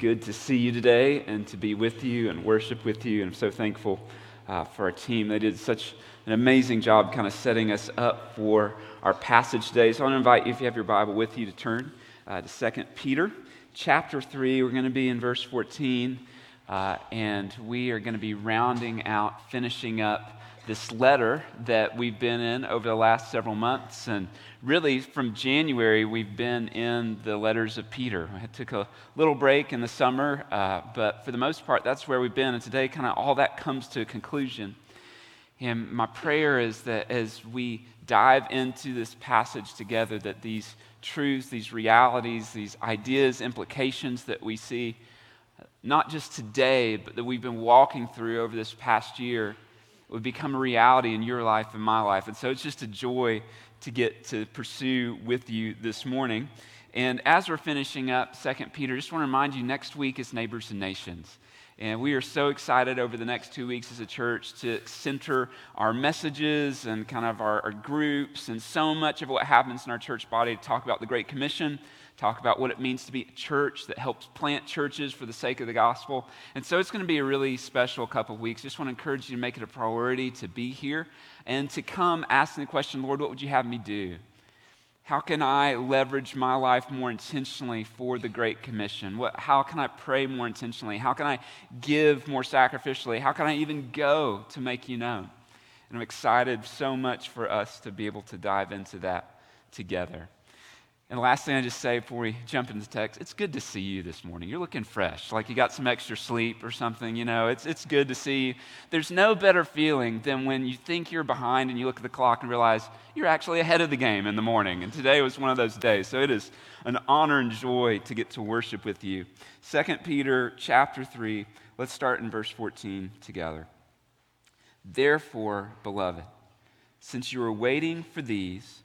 good to see you today and to be with you and worship with you. And I'm so thankful uh, for our team. They did such an amazing job kind of setting us up for our passage today. So I want to invite you, if you have your Bible with you, to turn uh, to 2 Peter chapter 3. We're going to be in verse 14, uh, and we are going to be rounding out, finishing up this letter that we've been in over the last several months. And really, from January, we've been in the letters of Peter. I took a little break in the summer, uh, but for the most part, that's where we've been. And today, kind of all that comes to a conclusion. And my prayer is that as we dive into this passage together, that these truths, these realities, these ideas, implications that we see, not just today, but that we've been walking through over this past year, would become a reality in your life and my life. And so it's just a joy to get to pursue with you this morning. And as we're finishing up 2 Peter, just want to remind you next week is Neighbors and Nations. And we are so excited over the next two weeks as a church to center our messages and kind of our, our, groups and so much of what happens in our church body to talk about the Great Commission, talk about what it means to be a church that helps plant churches for the sake of the gospel. And so it's going to be a really special couple of weeks. Just want to encourage you to make it a priority to be here and to come asking the question, Lord, what would you have me do? How can I leverage my life more intentionally for the Great Commission? What, how can I pray more intentionally? How can I give more sacrificially? How can I even go to make you known? And I'm excited so much for us to be able to dive into that together. And last thing I just say before we jump into the text, it's good to see you this morning. You're looking fresh, like you got some extra sleep or something. You know, it's, it's good to see you. There's no better feeling than when you think you're behind and you look at the clock and realize you're actually ahead of the game in the morning. And today was one of those days. So it is an honor and joy to get to worship with you. 2 Peter chapter 3, let's start in verse 14 together. Therefore, beloved, since you are waiting for these,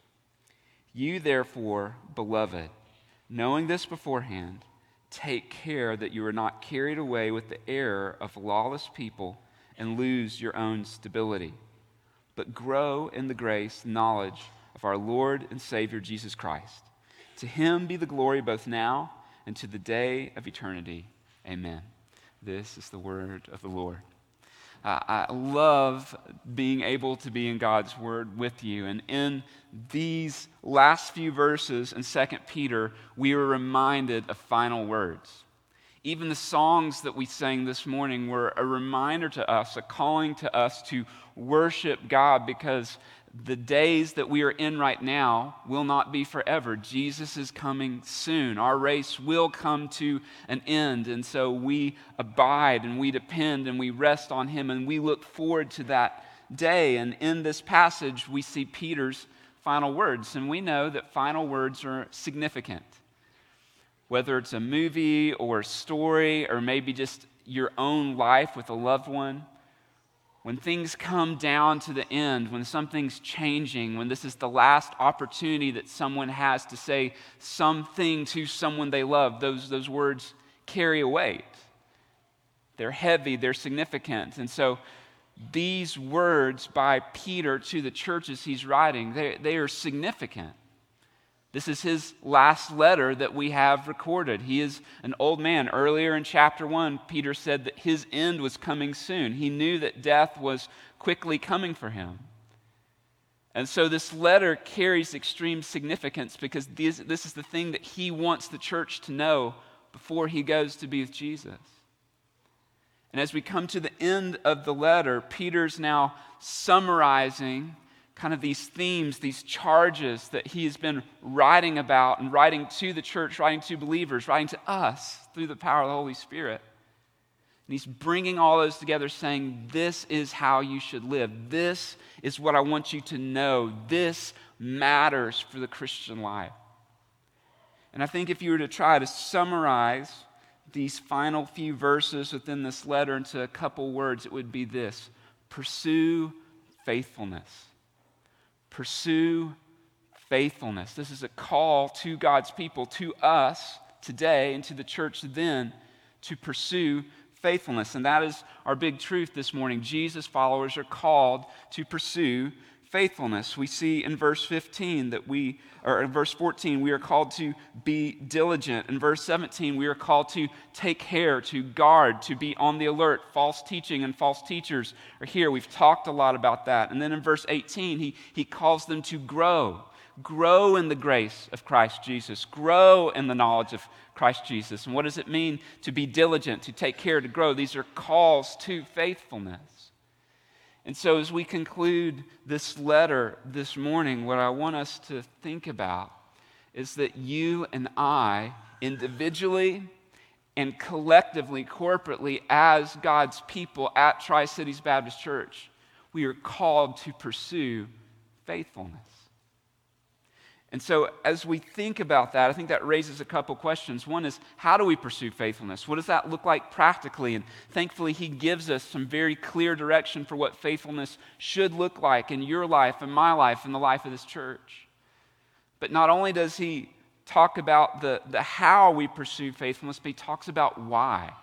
You, therefore, beloved, knowing this beforehand, take care that you are not carried away with the error of lawless people and lose your own stability, but grow in the grace, knowledge of our Lord and Savior Jesus Christ. To him be the glory both now and to the day of eternity. Amen. This is the word of the Lord. Uh, I love being able to be in God's Word with you. And in these last few verses in 2 Peter, we are reminded of final words. Even the songs that we sang this morning were a reminder to us, a calling to us to worship God because the days that we are in right now will not be forever. Jesus is coming soon. Our race will come to an end. And so we abide and we depend and we rest on Him and we look forward to that day. And in this passage, we see Peter's final words. And we know that final words are significant. Whether it's a movie or a story or maybe just your own life with a loved one when things come down to the end, when something's changing, when this is the last opportunity that someone has to say something to someone they love, those, those words carry a weight. They're heavy, they're significant. And so these words by Peter to the churches he's writing, they, they are significant. This is his last letter that we have recorded. He is an old man. Earlier in chapter 1, Peter said that his end was coming soon. He knew that death was quickly coming for him. And so this letter carries extreme significance because this, this is the thing that he wants the church to know before he goes to be with Jesus. And as we come to the end of the letter, Peter's now summarizing kind of these themes, these charges that he has been writing about and writing to the church, writing to believers, writing to us through the power of the Holy Spirit. And he's bringing all those together, saying, This is how you should live. This is what I want you to know. This matters for the Christian life. And I think if you were to try to summarize these final few verses within this letter into a couple words, it would be this pursue faithfulness. Pursue faithfulness. This is a call to God's people, to us today, and to the church then, to pursue faithfulness. And that is our big truth this morning. Jesus followers are called to pursue faithfulness. We see in verse 15 that we, or in verse 14, we are called to be diligent. In verse 17, we are called to take care, to guard, to be on the alert. False teaching and false teachers are here. We've talked a lot about that. And then in verse 18, he, he calls them to grow. Grow in the grace of Christ Jesus. Grow in the knowledge of Christ Jesus. And what does it mean to be diligent, to take care, to grow? These are calls to faithfulness. And so, as we conclude this letter this morning, what I want us to think about is that you and I, individually and collectively, corporately, as God's people at Tri Cities Baptist Church, we are called to pursue faithfulness. And so, as we think about that, I think that raises a couple questions. One is, how do we pursue faithfulness? What does that look like practically? And thankfully, he gives us some very clear direction for what faithfulness should look like in your life, in my life, in the life of this church. But not only does he talk about the, the how we pursue faithfulness, but he talks about why.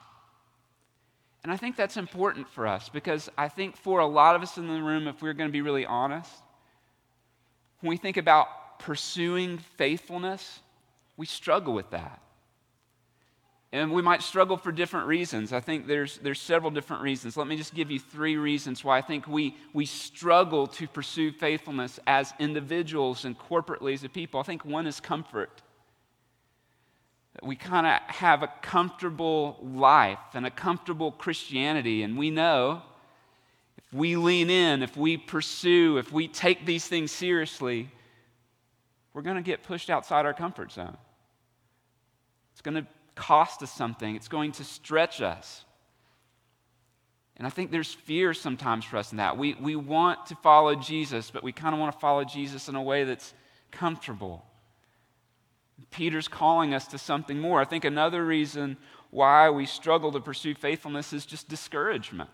And I think that's important for us because I think for a lot of us in the room, if we're going to be really honest, when we think about pursuing faithfulness, we struggle with that. And we might struggle for different reasons. I think there's, there's several different reasons. Let me just give you three reasons why I think we, we struggle to pursue faithfulness as individuals and corporately as a people. I think one is comfort. We kind of have a comfortable life and a comfortable Christianity, and we know if we lean in, if we pursue, if we take these things seriously, we're going to get pushed outside our comfort zone. It's going to cost us something, it's going to stretch us. And I think there's fear sometimes for us in that. We, we want to follow Jesus, but we kind of want to follow Jesus in a way that's comfortable. Peter's calling us to something more. I think another reason why we struggle to pursue faithfulness is just discouragement.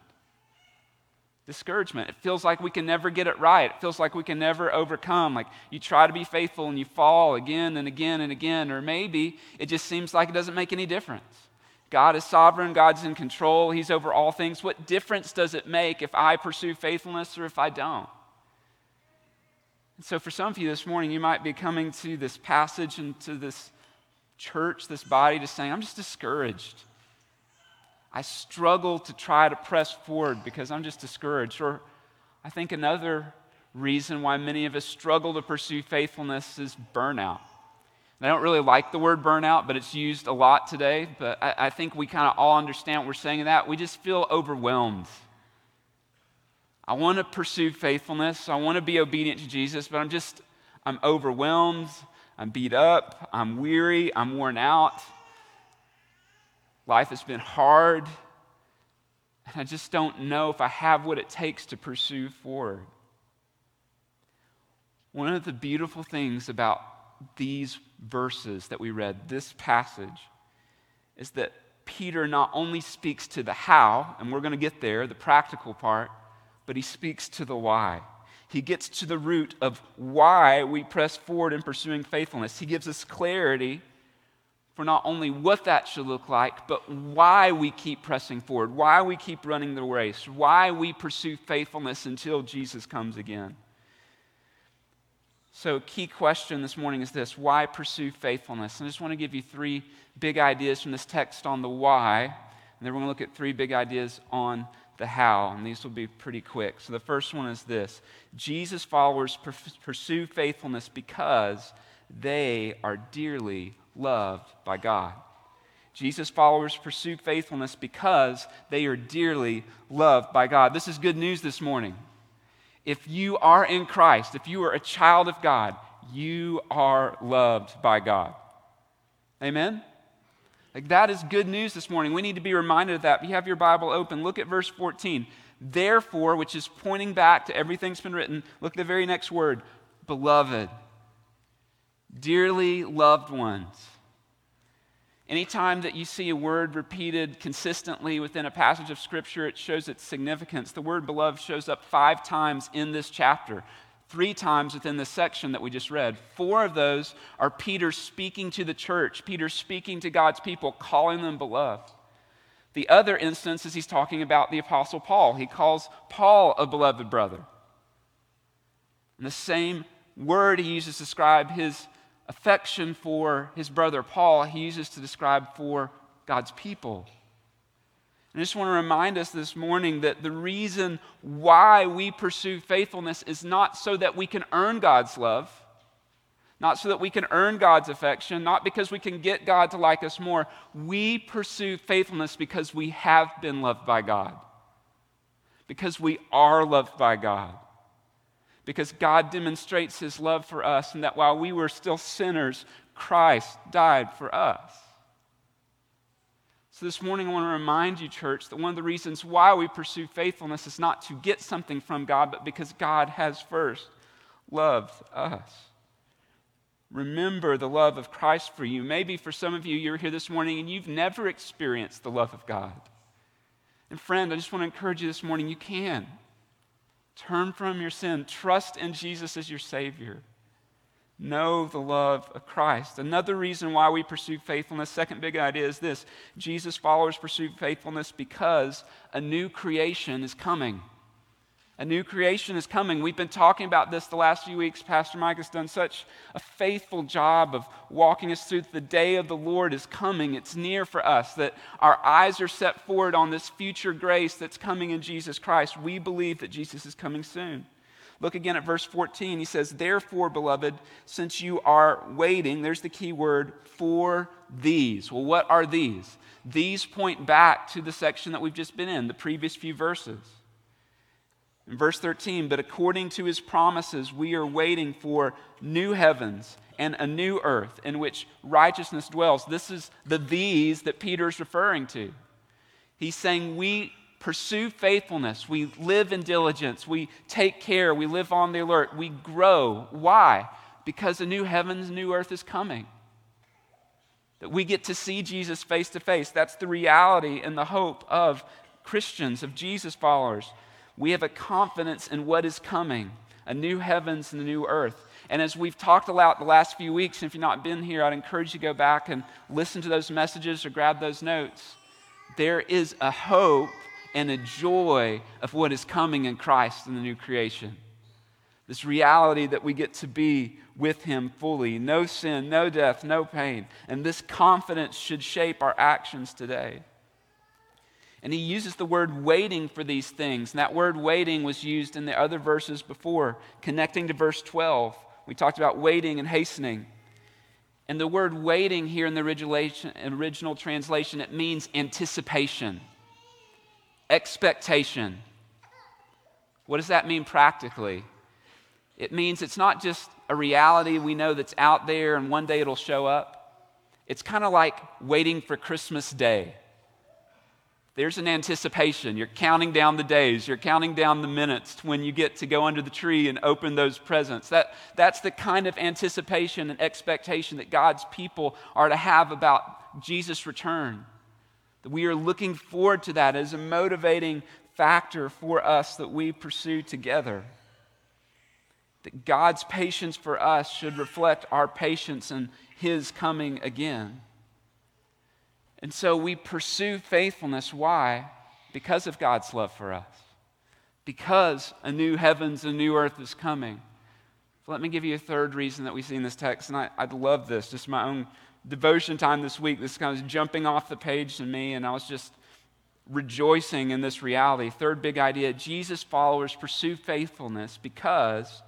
Discouragement. It feels like we can never get it right. It feels like we can never overcome. Like you try to be faithful and you fall again and again and again. Or maybe it just seems like it doesn't make any difference. God is sovereign, God's in control, He's over all things. What difference does it make if I pursue faithfulness or if I don't? And so, for some of you this morning, you might be coming to this passage and to this church, this body, to saying, I'm just discouraged. I struggle to try to press forward because I'm just discouraged. Or I think another reason why many of us struggle to pursue faithfulness is burnout. And I don't really like the word burnout, but it's used a lot today. But I, I think we kind of all understand what we're saying in that. We just feel overwhelmed. I want to pursue faithfulness. I want to be obedient to Jesus, but I'm just, I'm overwhelmed. I'm beat up. I'm weary. I'm worn out. Life has been hard, and I just don't know if I have what it takes to pursue forward. One of the beautiful things about these verses that we read, this passage, is that Peter not only speaks to the how, and we're going to get there, the practical part, but he speaks to the why. He gets to the root of why we press forward in pursuing faithfulness. He gives us clarity for not only what that should look like, but why we keep pressing forward, why we keep running the race, why we pursue faithfulness until Jesus comes again. So, key question this morning is this why pursue faithfulness? And I just want to give you three big ideas from this text on the why, and then we're going to look at three big ideas on the how, and these will be pretty quick. So, the first one is this Jesus followers pursue faithfulness because they are dearly loved by God. Jesus' followers pursue faithfulness because they are dearly loved by God. This is good news this morning. If you are in Christ, if you are a child of God, you are loved by God. Amen? Like that is good news this morning. We need to be reminded of that. If you have your Bible open, look at verse 14. Therefore, which is pointing back to everything that's been written, look at the very next word beloved. Dearly loved ones. Anytime that you see a word repeated consistently within a passage of Scripture, it shows its significance. The word beloved shows up five times in this chapter, three times within the section that we just read. Four of those are Peter speaking to the church, Peter speaking to God's people, calling them beloved. The other instance is he's talking about the Apostle Paul. He calls Paul a beloved brother. And the same word he uses to describe his affection for his brother Paul, he uses to describe for God's people. I just want to remind us this morning that the reason why we pursue faithfulness is not so that we can earn God's love, not so that we can earn God's affection, not because we can get God to like us more. We pursue faithfulness because we have been loved by God, because we are loved by God because God demonstrates his love for us, and that while we were still sinners, Christ died for us. So, this morning, I want to remind you, church, that one of the reasons why we pursue faithfulness is not to get something from God, but because God has first loved us. Remember the love of Christ for you. Maybe for some of you, you're here this morning and you've never experienced the love of God. And, friend, I just want to encourage you this morning you can. Turn from your sin. Trust in Jesus as your Savior. Know the love of Christ. Another reason why we pursue faithfulness, second big idea is this Jesus followers pursue faithfulness because a new creation is coming. A new creation is coming. We've been talking about this the last few weeks. Pastor Mike has done such a faithful job of walking us through the day of the Lord is coming. It's near for us that our eyes are set forward on this future grace that's coming in Jesus Christ. We believe that Jesus is coming soon. Look again at verse 14. He says, Therefore, beloved, since you are waiting, there's the key word, for these. Well, what are these? These point back to the section that we've just been in, the previous few verses. In verse 13, but according to his promises, we are waiting for new heavens and a new earth in which righteousness dwells. This is the these that Peter is referring to. He's saying we pursue faithfulness, we live in diligence, we take care, we live on the alert, we grow. Why? Because a new heavens, new earth is coming. That we get to see Jesus face to face. That's the reality and the hope of Christians, of Jesus followers we have a confidence in what is coming a new heavens and a new earth. And as we've talked about the last few weeks, and if you've not been here, I'd encourage you to go back and listen to those messages or grab those notes. There is a hope and a joy of what is coming in Christ in the new creation. This reality that we get to be with Him fully no sin, no death, no pain. And this confidence should shape our actions today. And he uses the word waiting for these things. And that word waiting was used in the other verses before, connecting to verse 12. We talked about waiting and hastening. And the word waiting here in the original translation, it means anticipation, expectation. What does that mean practically? It means it's not just a reality we know that's out there and one day it'll show up. It's kind of like waiting for Christmas Day. There's an anticipation. You're counting down the days, you're counting down the minutes when you get to go under the tree and open those presents. That, that's the kind of anticipation and expectation that God's people are to have about Jesus' return. That we are looking forward to that as a motivating factor for us that we pursue together. That God's patience for us should reflect our patience in His coming again. And so we pursue faithfulness. Why? Because of God's love for us. Because a new heavens and new earth is coming. So let me give you a third reason that we see in this text. And I, would love this, just my own devotion time this week. This kind of jumping off the page to me, and I was just rejoicing in this reality. Third big idea Jesus followers pursue faithfulness because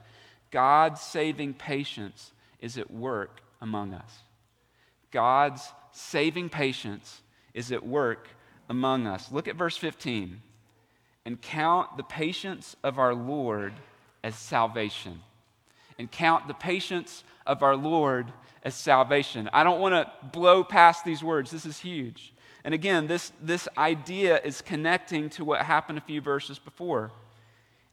God's saving patience is at work among us. God's saving patience is at work among us. Look at verse 15. And count the patience of our Lord as salvation. And count the patience of our Lord as salvation. I don't want to blow past these words. This is huge. And again, this, this idea is connecting to what happened a few verses before.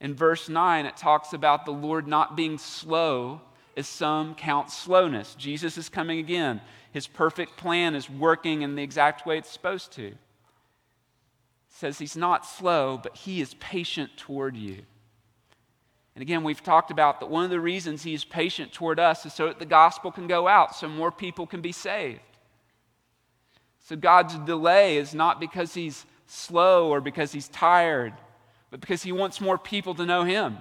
In verse 9, it talks about the Lord not being slow as some count slowness. Jesus is coming again. His perfect plan is working in the exact way it's supposed to. It says he's not slow, but he is patient toward you. And again, we've talked about that one of the reasons he is patient toward us is so that the gospel can go out, so more people can be saved. So God's delay is not because he's slow or because he's tired, but because he wants more people to know him.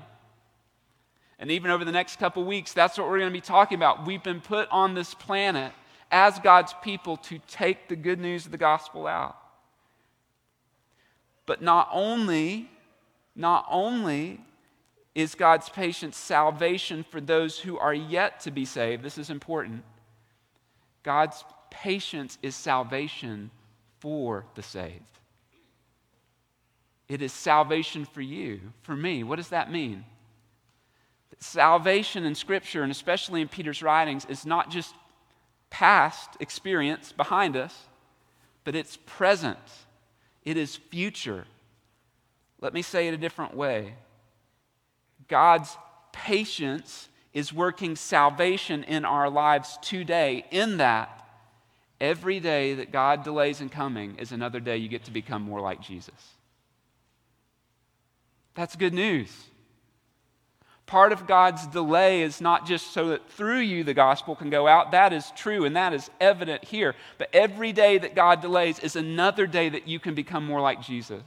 And even over the next couple weeks, that's what we're going to be talking about. We've been put on this planet as God's people to take the good news of the gospel out. But not only, not only is God's patience salvation for those who are yet to be saved, this is important. God's patience is salvation for the saved. It is salvation for you, for me. What does that mean? Salvation in Scripture, and especially in Peter's writings, is not just past experience behind us, but it's present, it is future. Let me say it a different way God's patience is working salvation in our lives today, in that every day that God delays in coming is another day you get to become more like Jesus. That's good news. Part of God's delay is not just so that through you the gospel can go out. That is true and that is evident here. But every day that God delays is another day that you can become more like Jesus.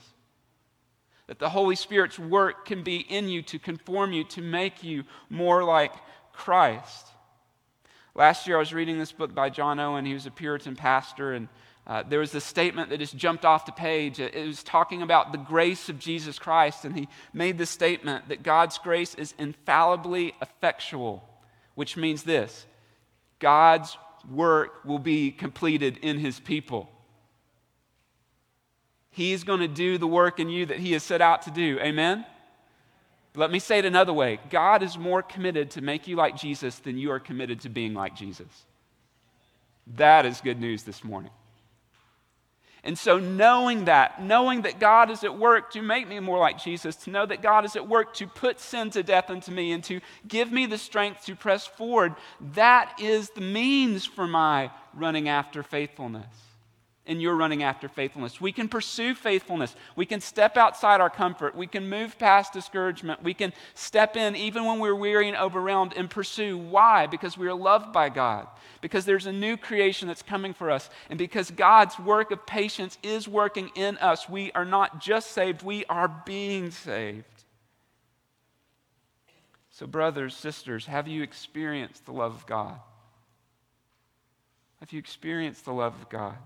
That the Holy Spirit's work can be in you to conform you, to make you more like Christ. Last year I was reading this book by John Owen. He was a Puritan pastor and uh, there was a statement that just jumped off the page. It, it was talking about the grace of Jesus Christ, and he made the statement that God's grace is infallibly effectual, which means this God's work will be completed in his people. He's going to do the work in you that he has set out to do. Amen? Let me say it another way God is more committed to make you like Jesus than you are committed to being like Jesus. That is good news this morning. And so, knowing that, knowing that God is at work to make me more like Jesus, to know that God is at work to put sin to death unto me and to give me the strength to press forward, that is the means for my running after faithfulness and you're running after faithfulness. We can pursue faithfulness. We can step outside our comfort. We can move past discouragement. We can step in even when we're weary and overwhelmed and pursue. Why? Because we are loved by God. Because there's a new creation that's coming for us. And because God's work of patience is working in us. We are not just saved, we are being saved. So, brothers, sisters, have you experienced the love of God? Have you experienced the love of God?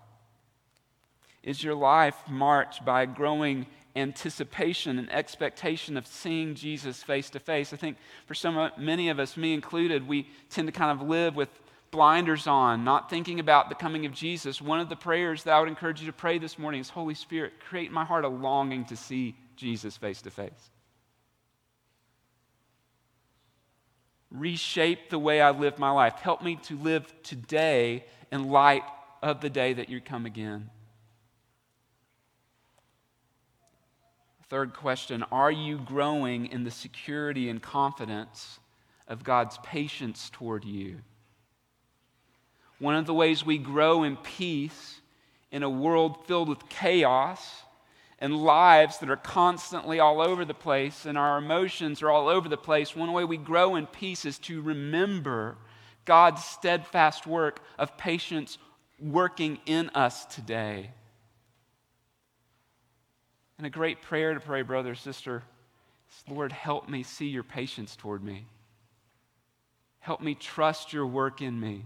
Is your life marked by growing anticipation and expectation of seeing Jesus face to face? I think for some, many of us, me included, we tend to kind of live with blinders on, not thinking about the coming of Jesus. One of the prayers that I would encourage you to pray this morning is Holy Spirit, create in my heart a longing to see Jesus face to face. Reshape the way I live my life. Help me to live today in light of the day that you come again. Third question Are you growing in the security and confidence of God's patience toward you? One of the ways we grow in peace in a world filled with chaos and lives that are constantly all over the place and our emotions are all over the place, one way we grow in peace is to remember God's steadfast work of patience working in us today. And a great prayer to pray, brother, sister, is Lord, help me see your patience toward me. Help me trust your work in me.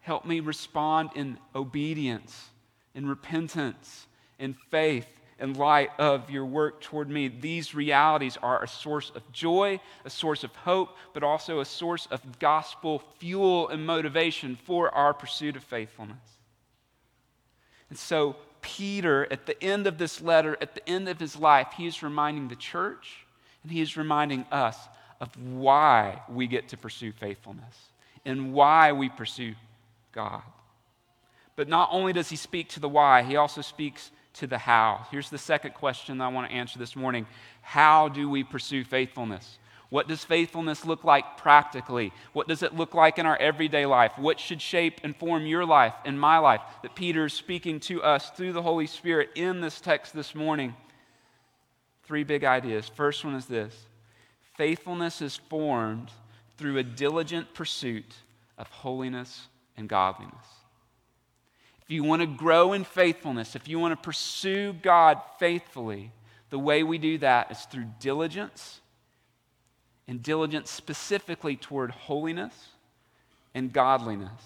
Help me respond in obedience, in repentance, in faith, in light of your work toward me. These realities are a source of joy, a source of hope, but also a source of gospel fuel and motivation for our pursuit of faithfulness. And so, Peter, at the end of this letter, at the end of his life, he is reminding the church and he is reminding us of why we get to pursue faithfulness and why we pursue God. But not only does he speak to the why, he also speaks to the how. Here's the second question I want to answer this morning How do we pursue faithfulness? What does faithfulness look like practically? What does it look like in our everyday life? What should shape and form your life and my life that Peter is speaking to us through the Holy Spirit in this text this morning? Three big ideas. First one is this faithfulness is formed through a diligent pursuit of holiness and godliness. If you want to grow in faithfulness, if you want to pursue God faithfully, the way we do that is through diligence and diligence specifically toward holiness and godliness.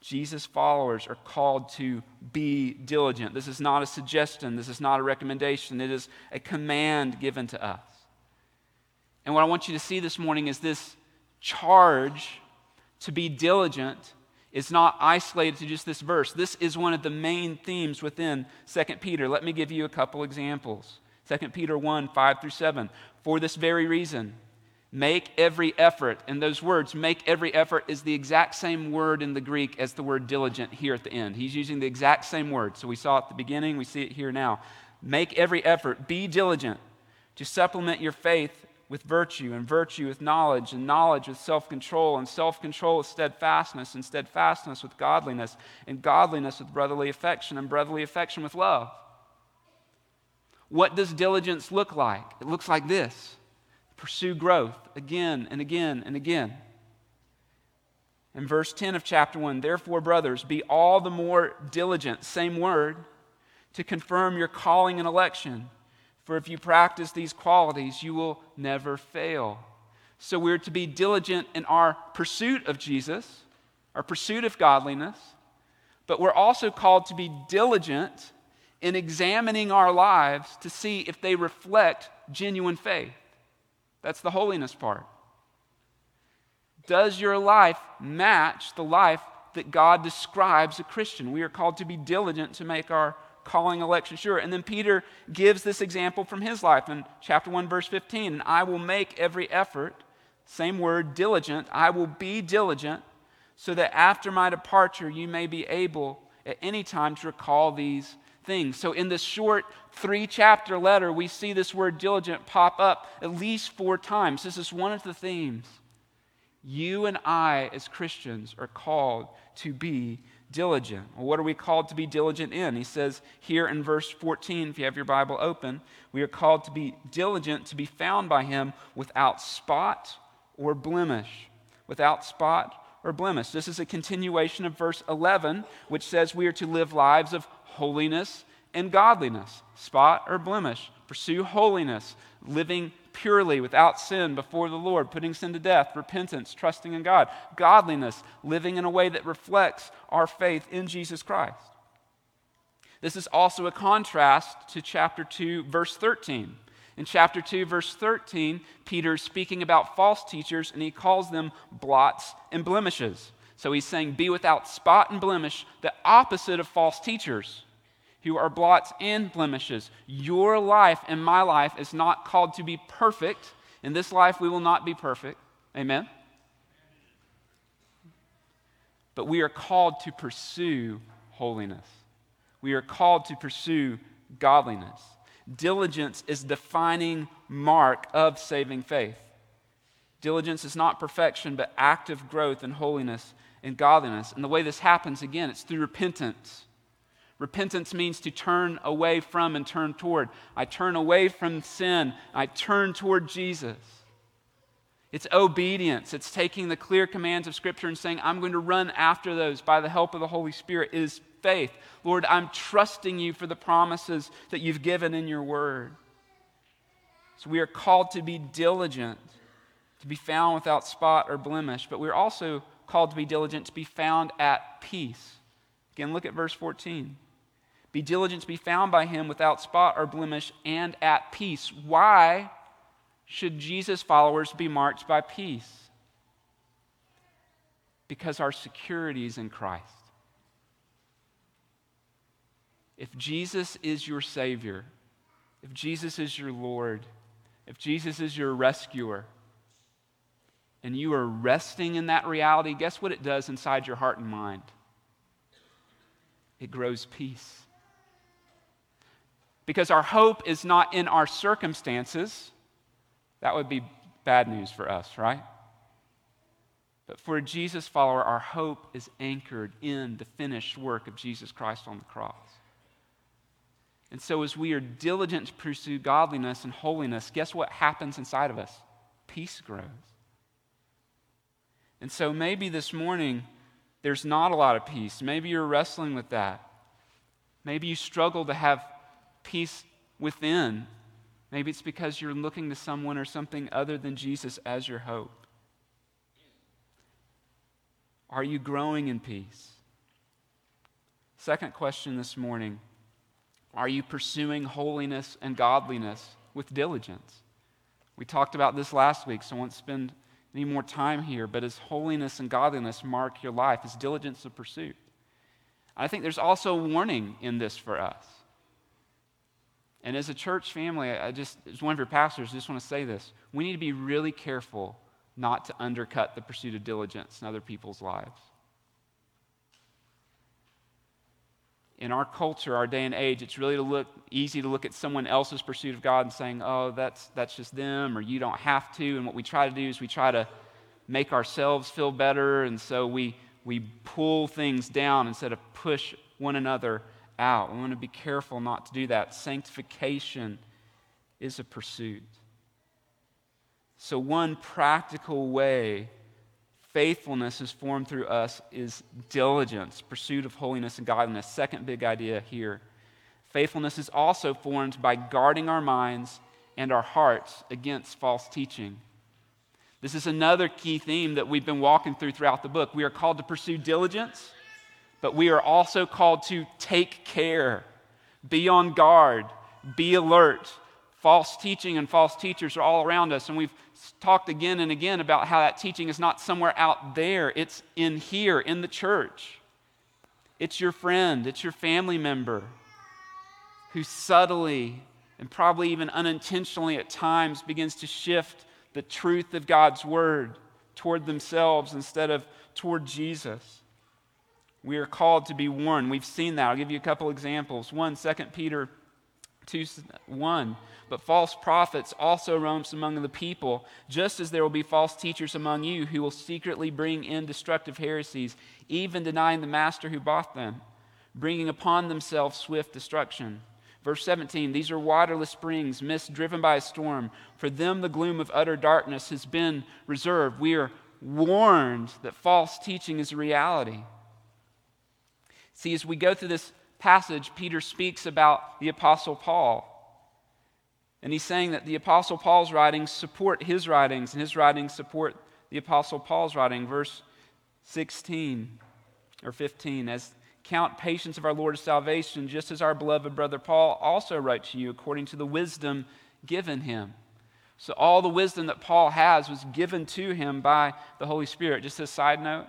Jesus' followers are called to be diligent. This is not a suggestion, this is not a recommendation, it is a command given to us. And what I want you to see this morning is this charge to be diligent is not isolated to just this verse. This is one of the main themes within 2 Peter. Let me give you a couple examples. 2 Peter 1 5 through 7. For this very reason, Make every effort. And those words, make every effort, is the exact same word in the Greek as the word diligent here at the end. He's using the exact same word. So we saw it at the beginning, we see it here now. Make every effort, be diligent to supplement your faith with virtue, and virtue with knowledge, and knowledge with self control, and self control with steadfastness, and steadfastness with godliness, and godliness with brotherly affection, and brotherly affection with love. What does diligence look like? It looks like this pursue growth again and again and again. In verse 10 of chapter 1, therefore, brothers, be all the more diligent, same word, to confirm your calling and election. For if you practice these qualities, you will never fail. So we're to be diligent in our pursuit of Jesus, our pursuit of godliness, but we're also called to be diligent in examining our lives to see if they reflect genuine faith. That's the holiness part. Does your life match the life that God describes a Christian? We are called to be diligent to make our calling election sure. And then Peter gives this example from his life in chapter 1, verse 15. And I will make every effort, same word, diligent, I will be diligent, so that after my departure you may be able at any time to recall these things. So, in this short three chapter letter, we see this word diligent pop up at least four times. This is one of the themes. You and I, as Christians, are called to be diligent. Well, what are we called to be diligent in? He says here in verse 14, if you have your Bible open, we are called to be diligent to be found by Him without spot or blemish. Without spot or blemish. This is a continuation of verse 11, which says we are to live lives of holiness and godliness, spot or blemish. Pursue holiness, living purely without sin before the Lord, putting sin to death, repentance, trusting in God, godliness, living in a way that reflects our faith in Jesus Christ. This is also a contrast to chapter 2, verse 13. In chapter 2, verse 13, Peter is speaking about false teachers and he calls them blots and blemishes. So he's saying, Be without spot and blemish, the opposite of false teachers who are blots and blemishes. Your life and my life is not called to be perfect. In this life, we will not be perfect. Amen? But we are called to pursue holiness. We are called to pursue godliness. Diligence is the defining mark of saving faith. Diligence is not perfection, but active growth in holiness and godliness. And the way this happens, again, it's through repentance. Repentance means to turn away from and turn toward. I turn away from sin, I turn toward Jesus. It's obedience. It's taking the clear commands of Scripture and saying, I'm going to run after those by the help of the Holy Spirit. It is faith. Lord, I'm trusting you for the promises that you've given in your word. So we are called to be diligent, to be found without spot or blemish, but we're also called to be diligent to be found at peace. Again, look at verse 14. Be diligent to be found by him without spot or blemish and at peace. Why should Jesus' followers be marked by peace? Because our security is in Christ. If Jesus is your Savior, if Jesus is your Lord, if Jesus is your rescuer, and you are resting in that reality, guess what it does inside your heart and mind? It grows peace. Because our hope is not in our circumstances. That would be bad news for us, right? But for a Jesus follower, our hope is anchored in the finished work of Jesus Christ on the cross. And so, as we are diligent to pursue godliness and holiness, guess what happens inside of us? Peace grows. And so, maybe this morning there's not a lot of peace. Maybe you're wrestling with that. Maybe you struggle to have peace within. Maybe it's because you're looking to someone or something other than Jesus as your hope. Are you growing in peace? Second question this morning Are you pursuing holiness and godliness with diligence? We talked about this last week, so I won't spend any more time here, but as holiness and godliness mark your life, as diligence of pursuit. I think there's also a warning in this for us. And as a church family, I just, as one of your pastors, I just want to say this. We need to be really careful not to undercut the pursuit of diligence in other people's lives. In our culture, our day and age, it's really to look, easy to look at someone else's pursuit of God and saying, oh, that's, that's just them, or you don't have to. And what we try to do is we try to make ourselves feel better, and so we, we pull things down instead of push one another out. We want to be careful not to do that. Sanctification is a pursuit. So, one practical way faithfulness is formed through us is diligence, pursuit of holiness and godliness. Second big idea here. Faithfulness is also formed by guarding our minds and our hearts against false teaching. This is another key theme that we've been walking through throughout the book. We are called to pursue diligence, but we are also called to take care, be on guard, be alert. False teaching and false teachers are all around us, and we've talked again and again about how that teaching is not somewhere out there, it's in here, in the church. It's your friend, it's your family member who subtly and probably even unintentionally at times begins to shift the truth of God's word toward themselves instead of toward Jesus. We are called to be warned. We've seen that. I'll give you a couple examples. One, 2 Peter 2 1. But false prophets also roams among the people, just as there will be false teachers among you who will secretly bring in destructive heresies, even denying the master who bought them, bringing upon themselves swift destruction. Verse 17 These are waterless springs, mist driven by a storm. For them, the gloom of utter darkness has been reserved. We are warned that false teaching is a reality. See, as we go through this passage, Peter speaks about the Apostle Paul. And he's saying that the Apostle Paul's writings support his writings, and his writings support the Apostle Paul's writing. Verse 16 or 15, as count patience of our Lord of salvation, just as our beloved brother Paul also wrote to you according to the wisdom given him. So, all the wisdom that Paul has was given to him by the Holy Spirit. Just a side note,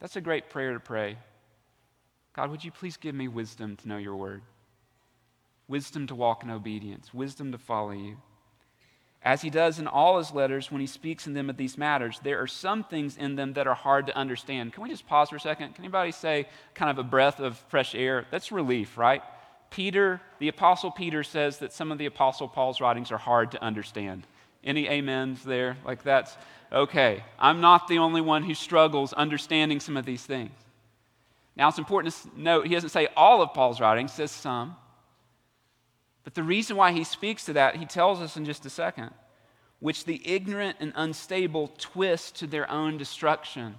that's a great prayer to pray. God, would you please give me wisdom to know your word? Wisdom to walk in obedience, wisdom to follow you. As he does in all his letters when he speaks in them of these matters, there are some things in them that are hard to understand. Can we just pause for a second? Can anybody say kind of a breath of fresh air? That's relief, right? Peter, the Apostle Peter says that some of the Apostle Paul's writings are hard to understand. Any amens there? Like that's okay. I'm not the only one who struggles understanding some of these things. Now, it's important to note he doesn't say all of Paul's writings, says some. But the reason why he speaks to that, he tells us in just a second, which the ignorant and unstable twist to their own destruction.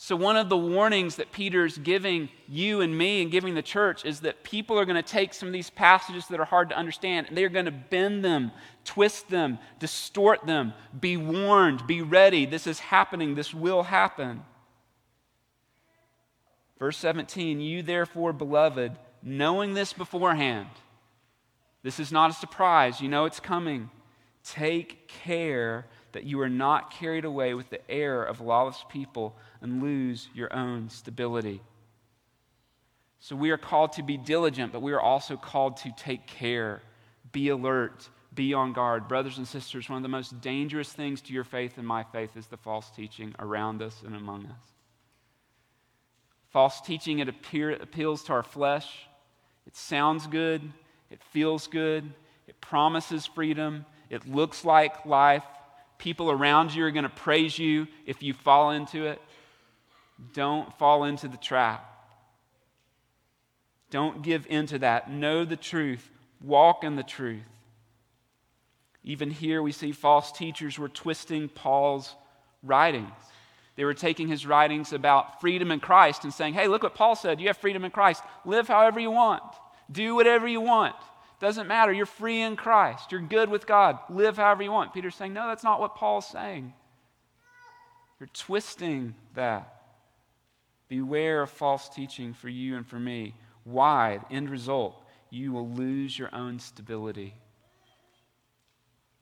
So, one of the warnings that Peter's giving you and me and giving the church is that people are going to take some of these passages that are hard to understand and they're going to bend them, twist them, distort them. Be warned, be ready. This is happening, this will happen. Verse 17, you therefore, beloved, knowing this beforehand, this is not a surprise, you know it's coming. Take care that you are not carried away with the error of lawless people and lose your own stability. So we are called to be diligent, but we are also called to take care, be alert, be on guard. Brothers and sisters, one of the most dangerous things to your faith and my faith is the false teaching around us and among us. False teaching, it appear, appeals to our flesh. It sounds good. It feels good. It promises freedom. It looks like life. People around you are going to praise you if you fall into it. Don't fall into the trap. Don't give into that. Know the truth. Walk in the truth. Even here, we see false teachers were twisting Paul's writings. They were taking his writings about freedom in Christ and saying, hey, look what Paul said. You have freedom in Christ. Live however you want, do whatever you want. Doesn't matter. You're free in Christ. You're good with God. Live however you want. Peter's saying, no, that's not what Paul's saying. You're twisting that. Beware of false teaching for you and for me. Why? End result, you will lose your own stability.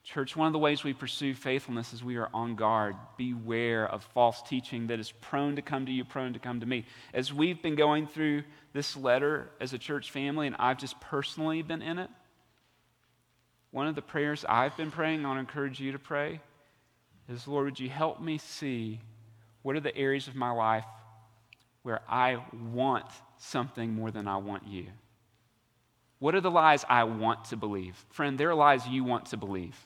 Church, one of the ways we pursue faithfulness is we are on guard. Beware of false teaching that is prone to come to you, prone to come to me. As we've been going through this letter as a church family, and I've just personally been in it, one of the prayers I've been praying, I want to encourage you to pray, is Lord, would you help me see what are the areas of my life where I want something more than I want you? What are the lies I want to believe? Friend, there are lies you want to believe.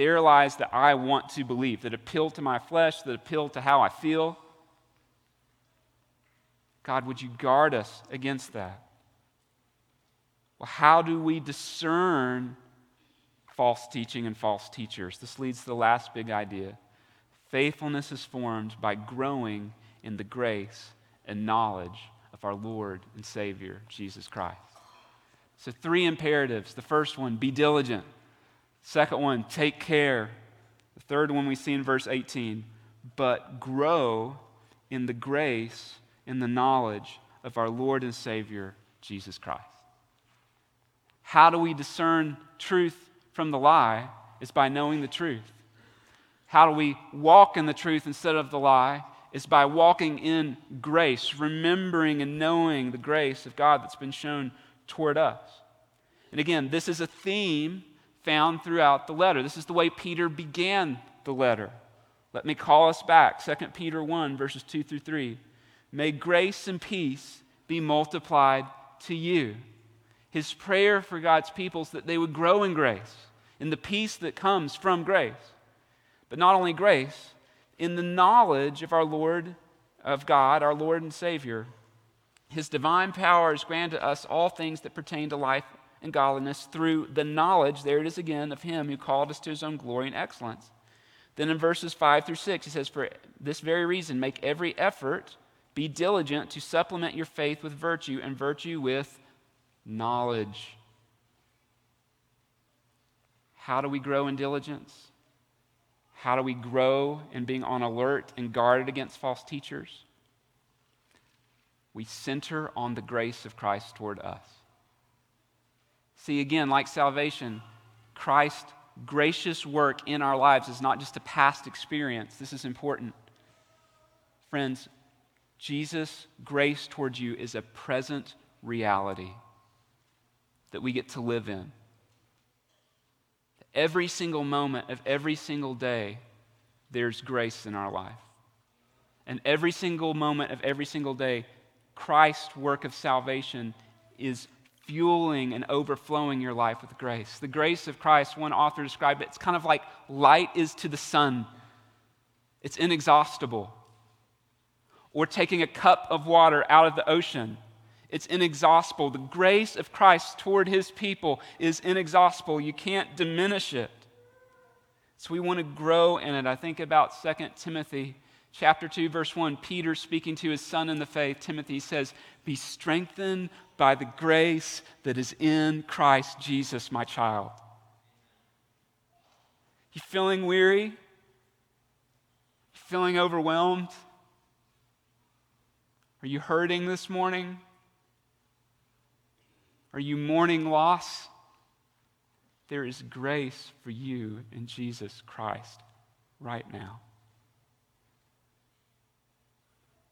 There lies that I want to believe, that appeal to my flesh, that appeal to how I feel. God, would you guard us against that? Well, how do we discern false teaching and false teachers? This leads to the last big idea. Faithfulness is formed by growing in the grace and knowledge of our Lord and Savior, Jesus Christ. So, three imperatives. The first one be diligent. Second one, take care. The third one we see in verse 18, but grow in the grace and the knowledge of our Lord and Savior, Jesus Christ. How do we discern truth from the lie? Is by knowing the truth. How do we walk in the truth instead of the lie? Is by walking in grace, remembering and knowing the grace of God that's been shown toward us. And again, this is a theme found throughout the letter. This is the way Peter began the letter. Let me call us back 2 Peter 1, verses 2 through 3. May grace and peace be multiplied to you. His prayer for God's people is that they would grow in grace, in the peace that comes from grace. But not only grace, in the knowledge of our Lord, of God, our Lord and Savior. His divine power has granted us all things that pertain to life and godliness through the knowledge, there it is again, of him who called us to his own glory and excellence. Then in verses 5 through 6, he says, For this very reason, make every effort, be diligent to supplement your faith with virtue, and virtue with knowledge. How do we grow in diligence? How do we grow in being on alert and guarded against false teachers? We center on the grace of Christ toward us. See, again, like salvation, Christ's gracious work in our lives is not just a past experience. This is important. Friends, Jesus' grace towards you is a present reality that we get to live in. Every single moment of every single day, there's grace in our life. And every single moment of every single day, Christ's work of salvation is fueling and overflowing your life with grace. The grace of Christ, one author described it, it's kind of like light is to the sun, it's inexhaustible. Or taking a cup of water out of the ocean, it's inexhaustible. The grace of Christ toward his people is inexhaustible. You can't diminish it. So we want to grow in it. I think about 2 Timothy chapter 2 verse 1 peter speaking to his son in the faith timothy says be strengthened by the grace that is in christ jesus my child. You feeling weary? Feeling overwhelmed? Are you hurting this morning? Are you mourning loss? There is grace for you in jesus christ right now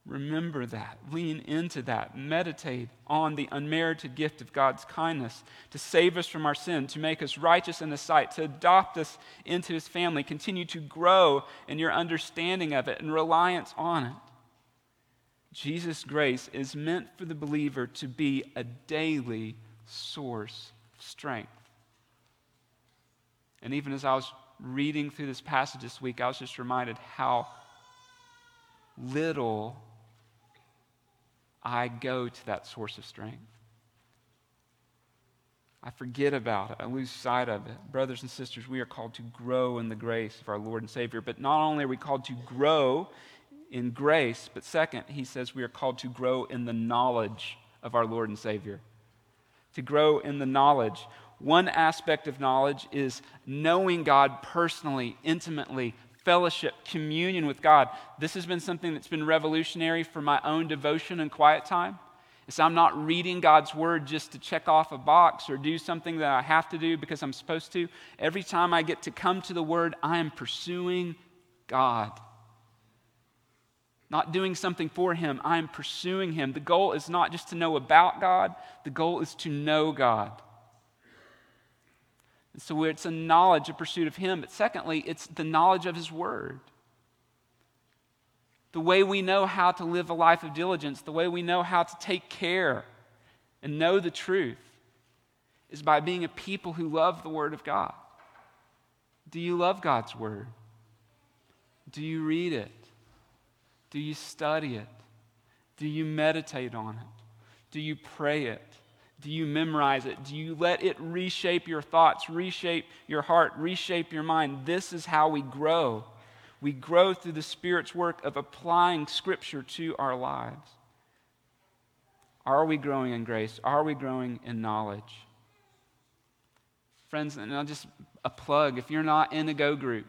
Remember that. Lean into that. Meditate on the unmerited gift of God's kindness to save us from our sin, to make us righteous in His sight, to adopt us into His family. Continue to grow in your understanding of it and reliance on it. Jesus' grace is meant for the believer to be a daily source of strength. And even as I was reading through this passage this week, I was just reminded how little I go to that source of strength. I forget about it. I lose sight of it. Brothers and sisters, we are called to grow in the grace of our Lord and Savior. But not only are we called to grow in grace, but second, he says we are called to grow in the knowledge of our Lord and Savior. To grow in the knowledge. One aspect of knowledge is knowing God personally, intimately, fellowship, communion with God. This has been something that's been revolutionary for my own devotion and quiet time. Is I'm not reading God's word just to check off a box or do something that I have to do because I'm supposed to. Every time I get to come to the word, I am pursuing God. Not doing something for Him, I am pursuing Him. The goal is not just to know about God, the goal is to know God. So it's a knowledge, a pursuit of Him. But secondly, it's the knowledge of His Word. The way we know how to live a life of diligence, the way we know how to take care and know the truth, is by being a people who love the Word of God. Do you love God's Word? Do you read it? Do you study it? Do you meditate on it? Do you pray it? Do you memorize it? Do you let it reshape your thoughts, reshape your heart, reshape your mind? This is how we grow we grow through the Spirit's work of applying Scripture to our lives. Are we growing in grace? Are we growing in knowledge? Friends, and I'll just a plug if you're not in a go group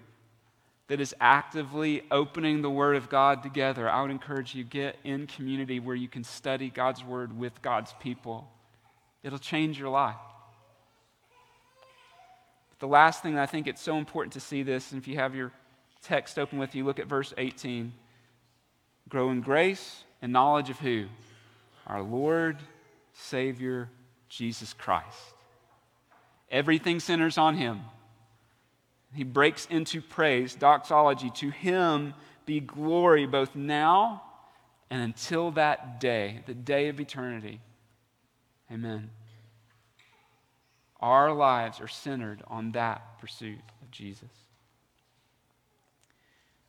that is actively opening the Word of God together, I would encourage you get in community where you can study God's Word with God's people. It'll change your life. But the last thing I think it's so important to see this, and if you have your text open with you, look at verse 18. Grow in grace and knowledge of who? Our Lord, Savior, Jesus Christ. Everything centers on Him. He breaks into praise, doxology. To Him be glory both now and until that day, the day of eternity. Amen. Our lives are centered on that pursuit of Jesus.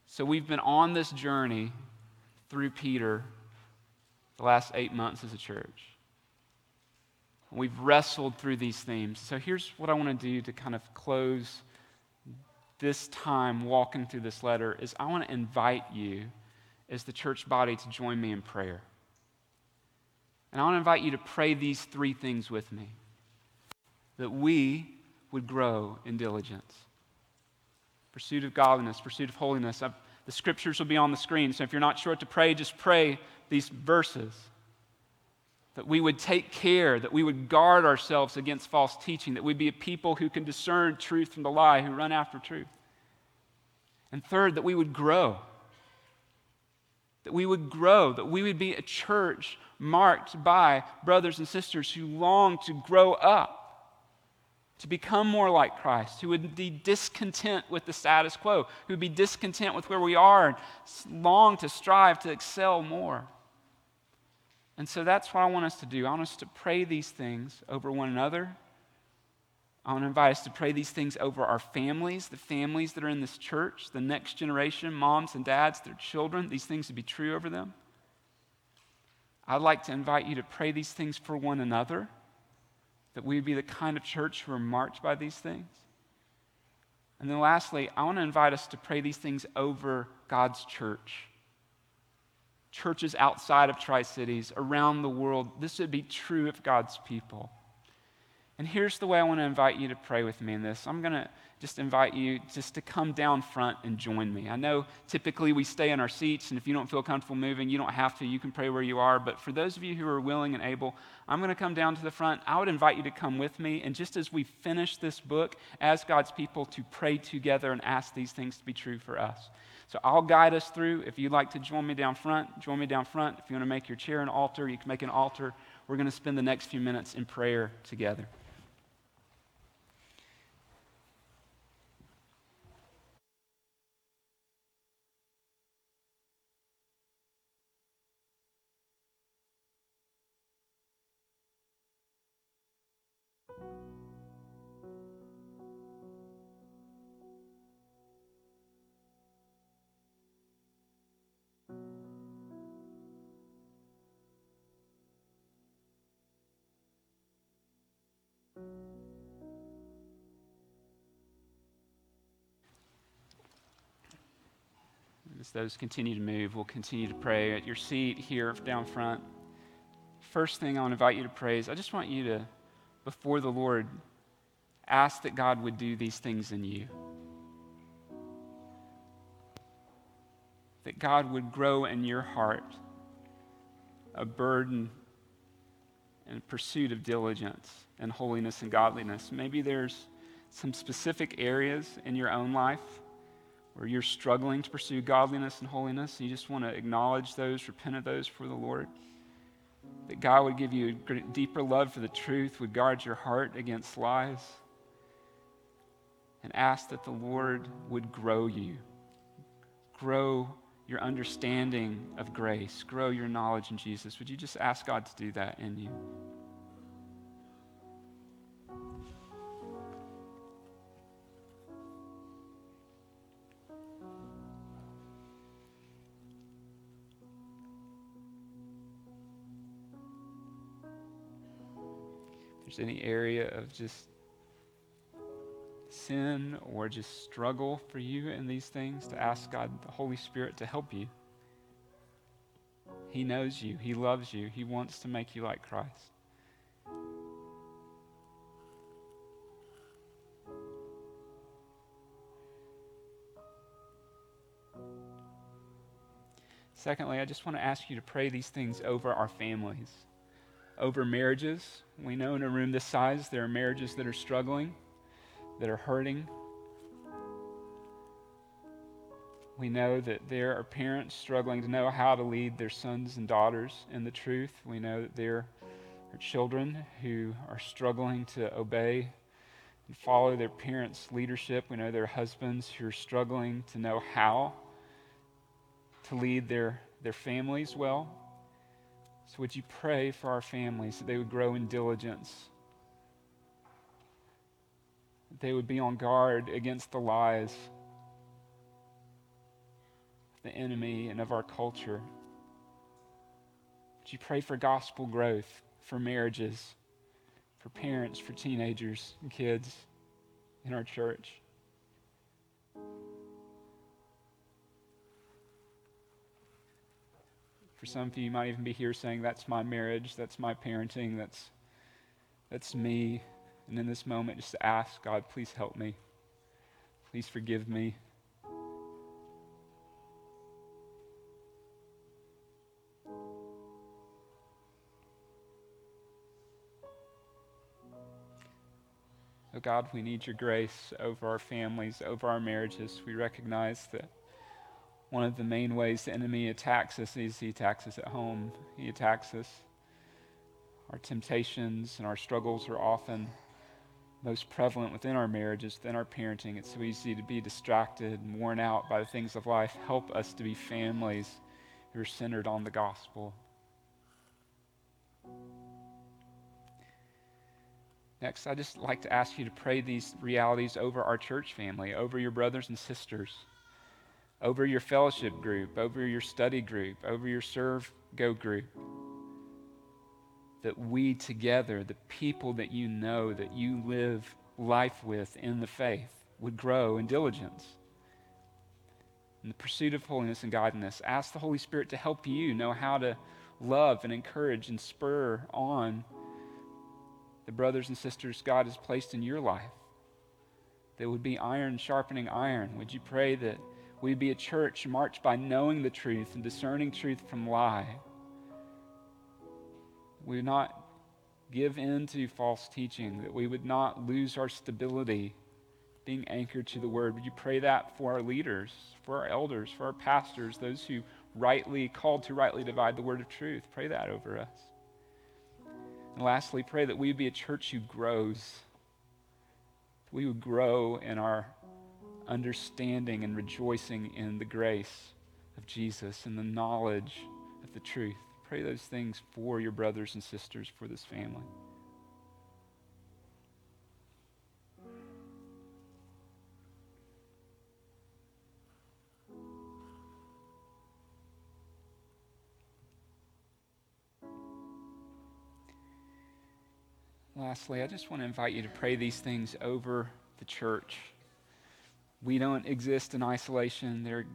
So we've been on this journey through Peter the last eight months as a church. We've wrestled through these themes. So here's what I want to do to kind of close this time walking through this letter is I want to invite you as the church body to join me in prayer. And I want to invite you to pray these three things with me that we would grow in diligence pursuit of godliness, pursuit of holiness. I've, the scriptures will be on the screen, so if you're not sure what to pray, just pray these verses. That we would take care, that we would guard ourselves against false teaching, that we'd be a people who can discern truth from the lie, who run after truth. And third, that we would grow. That we would grow, that we would be a church marked by brothers and sisters who long to grow up to become more like Christ, who would be discontent with the status quo, who would be discontent with where we are and long to strive to excel more. And so that's what I want us to do. I want us to pray these things over one another. I want to invite us to pray these things over our families, the families that are in this church, the next generation, moms and dads, their children, these things to be true over them. I'd like to invite you to pray these things for one another that we would be the kind of church who are marked by these things. And then lastly, I want to invite us to pray these things over God's church. Churches outside of Tri Cities, around the world, this would be true of God's people. And here's the way I want to invite you to pray with me in this. I'm going to just invite you just to come down front and join me. I know typically we stay in our seats, and if you don't feel comfortable moving, you don't have to. You can pray where you are. But for those of you who are willing and able, I'm going to come down to the front. I would invite you to come with me. And just as we finish this book, as God's people, to pray together and ask these things to be true for us. So I'll guide us through. If you'd like to join me down front, join me down front. If you want to make your chair an altar, you can make an altar. We're going to spend the next few minutes in prayer together. As those continue to move, we'll continue to pray at your seat here down front. First thing I want to invite you to pray is I just want you to, before the Lord, ask that God would do these things in you. That God would grow in your heart a burden and pursuit of diligence and holiness and godliness. Maybe there's some specific areas in your own life where you're struggling to pursue godliness and holiness, and you just want to acknowledge those, repent of those for the Lord. That God would give you a deeper love for the truth, would guard your heart against lies, and ask that the Lord would grow you, grow your understanding of grace, grow your knowledge in Jesus. Would you just ask God to do that in you? there's any area of just sin or just struggle for you in these things, to ask God, the Holy Spirit, to help you. He knows you, He loves you, He wants to make you like Christ. Secondly, I just want to ask you to pray these things over our families over marriages. We know in a room this size there are marriages that are struggling, that are hurting. We know that there are parents struggling to know how to lead their sons and daughters in the truth. We know that there are children who are struggling to obey and follow their parents' leadership. We know there are husbands who are struggling to know how to lead their, their families well. So, would you pray for our families that they would grow in diligence? They would be on guard against the lies of the enemy and of our culture? Would you pray for gospel growth, for marriages, for parents, for teenagers and kids in our church? For some of you, you might even be here saying, That's my marriage, that's my parenting, that's, that's me. And in this moment, just ask God, please help me. Please forgive me. Oh God, we need your grace over our families, over our marriages. We recognize that one of the main ways the enemy attacks us is he attacks us at home. He attacks us. Our temptations and our struggles are often most prevalent within our marriages, within our parenting. It's so easy to be distracted and worn out by the things of life. Help us to be families who are centered on the gospel. Next, I just like to ask you to pray these realities over our church family, over your brothers and sisters over your fellowship group, over your study group, over your serve go group. That we together, the people that you know, that you live life with in the faith, would grow in diligence. In the pursuit of holiness and godliness, ask the Holy Spirit to help you know how to love and encourage and spur on the brothers and sisters God has placed in your life. That would be iron sharpening iron. Would you pray that We'd be a church marked by knowing the truth and discerning truth from lie. We would not give in to false teaching, that we would not lose our stability being anchored to the word. Would you pray that for our leaders, for our elders, for our pastors, those who rightly, called to rightly divide the word of truth? Pray that over us. And lastly, pray that we would be a church who grows. We would grow in our understanding and rejoicing in the grace of Jesus and the knowledge of the truth. Pray those things for your brothers and sisters, for this family. lastly, I just want to invite you to pray these things over the church. We don't exist in isolation. There are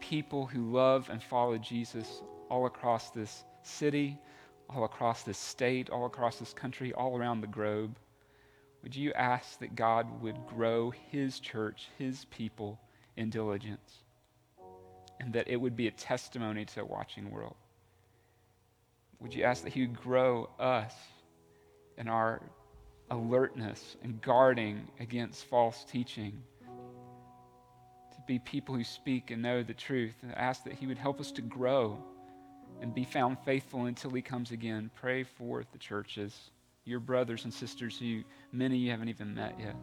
people who love and follow Jesus all across this city, all across this state, all across this country, all around the globe. Would you ask that God would grow his church, his people in diligence, and that it would be a testimony to a watching world? Would you ask that he would grow us in our alertness and guarding against false teaching? To be people who speak and know the truth, and ask that he would help us to grow and be found faithful until he comes again. Pray for the churches, your brothers and sisters who many you haven't even met yet.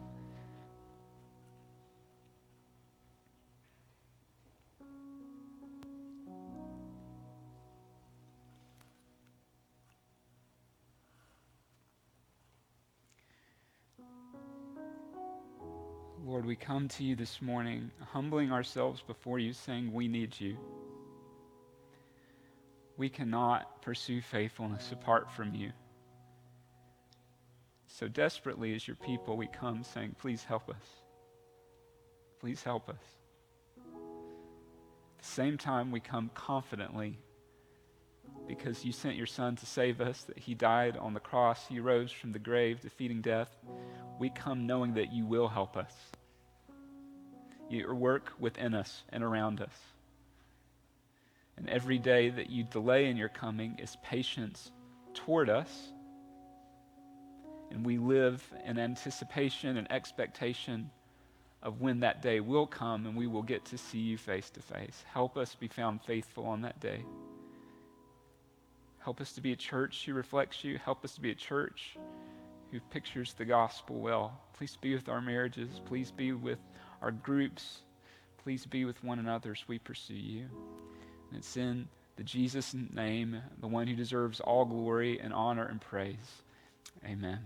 Lord, we come to you this morning, humbling ourselves before you, saying, We need you. We cannot pursue faithfulness apart from you. So desperately, as your people, we come saying, Please help us. Please help us. At the same time, we come confidently because you sent your Son to save us, that He died on the cross, He rose from the grave, defeating death. We come knowing that you will help us. Your work within us and around us. And every day that you delay in your coming is patience toward us. And we live in anticipation and expectation of when that day will come and we will get to see you face to face. Help us be found faithful on that day. Help us to be a church who reflects you. Help us to be a church who pictures the gospel well. Please be with our marriages. Please be with our groups. Please be with one another as we pursue you. And it's in the Jesus name, the one who deserves all glory and honor and praise. Amen.